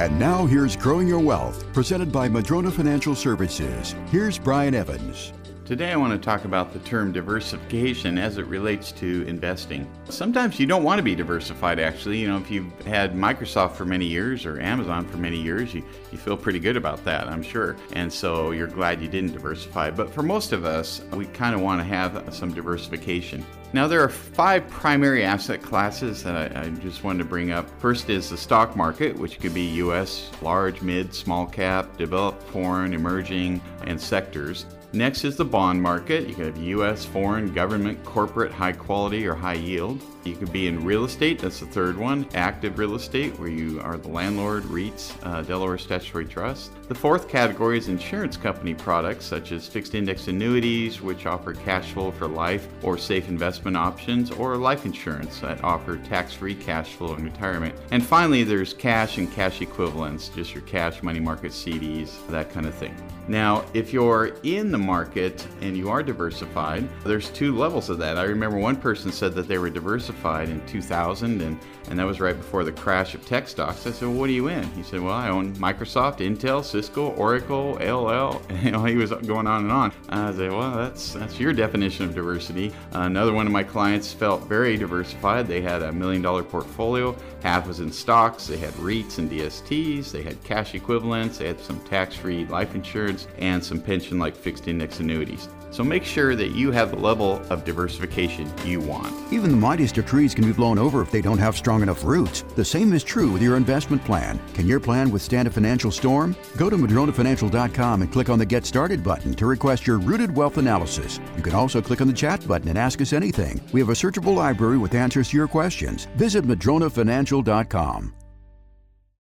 And now here's Growing Your Wealth, presented by Madrona Financial Services. Here's Brian Evans. Today, I want to talk about the term diversification as it relates to investing. Sometimes you don't want to be diversified, actually. You know, if you've had Microsoft for many years or Amazon for many years, you, you feel pretty good about that, I'm sure. And so you're glad you didn't diversify. But for most of us, we kind of want to have some diversification. Now, there are five primary asset classes that I, I, just wanted to bring up. First is the stock market, which could be U.S., large, mid, small cap, developed, foreign, emerging, and sectors. Next is the bond market. You could have U.S., foreign, government, corporate, high quality, or high yield. You could be in real estate, that's the third one. Active real estate, where you are the landlord, REITs, uh, Delaware Statutory Trust. The fourth category is insurance company products, such as fixed index annuities, which offer cash flow for life or safe investment options, or life insurance that offer tax free cash flow in retirement. And finally, there's cash and cash equivalents, just your cash, money market CDs, that kind of thing. Now, if you're in the market and you are diversified, there's two levels of that. I remember one person said that they were diversified in 2000, and, and that was right before the crash of tech stocks. I said, Well, what are you in? He said, Well, I own Microsoft, Intel, Cisco, Oracle, AOL. You know, he was going on and on. I said, Well, that's, that's your definition of diversity. Uh, another one of my clients felt very diversified. They had a million dollar portfolio, half was in stocks, they had REITs and DSTs, they had cash equivalents, they had some tax free life insurance, and some pension like fixed index annuities. So make sure that you have the level of diversification you want. Even the mightiest of trees can be blown over if they don't have strong enough roots. The same is true with your investment plan. Can your plan withstand a financial storm? Go to MadronaFinancial.com and click on the Get Started button to request your rooted wealth analysis. You can also click on the chat button and ask us anything. We have a searchable library with answers to your questions. Visit MadronaFinancial.com.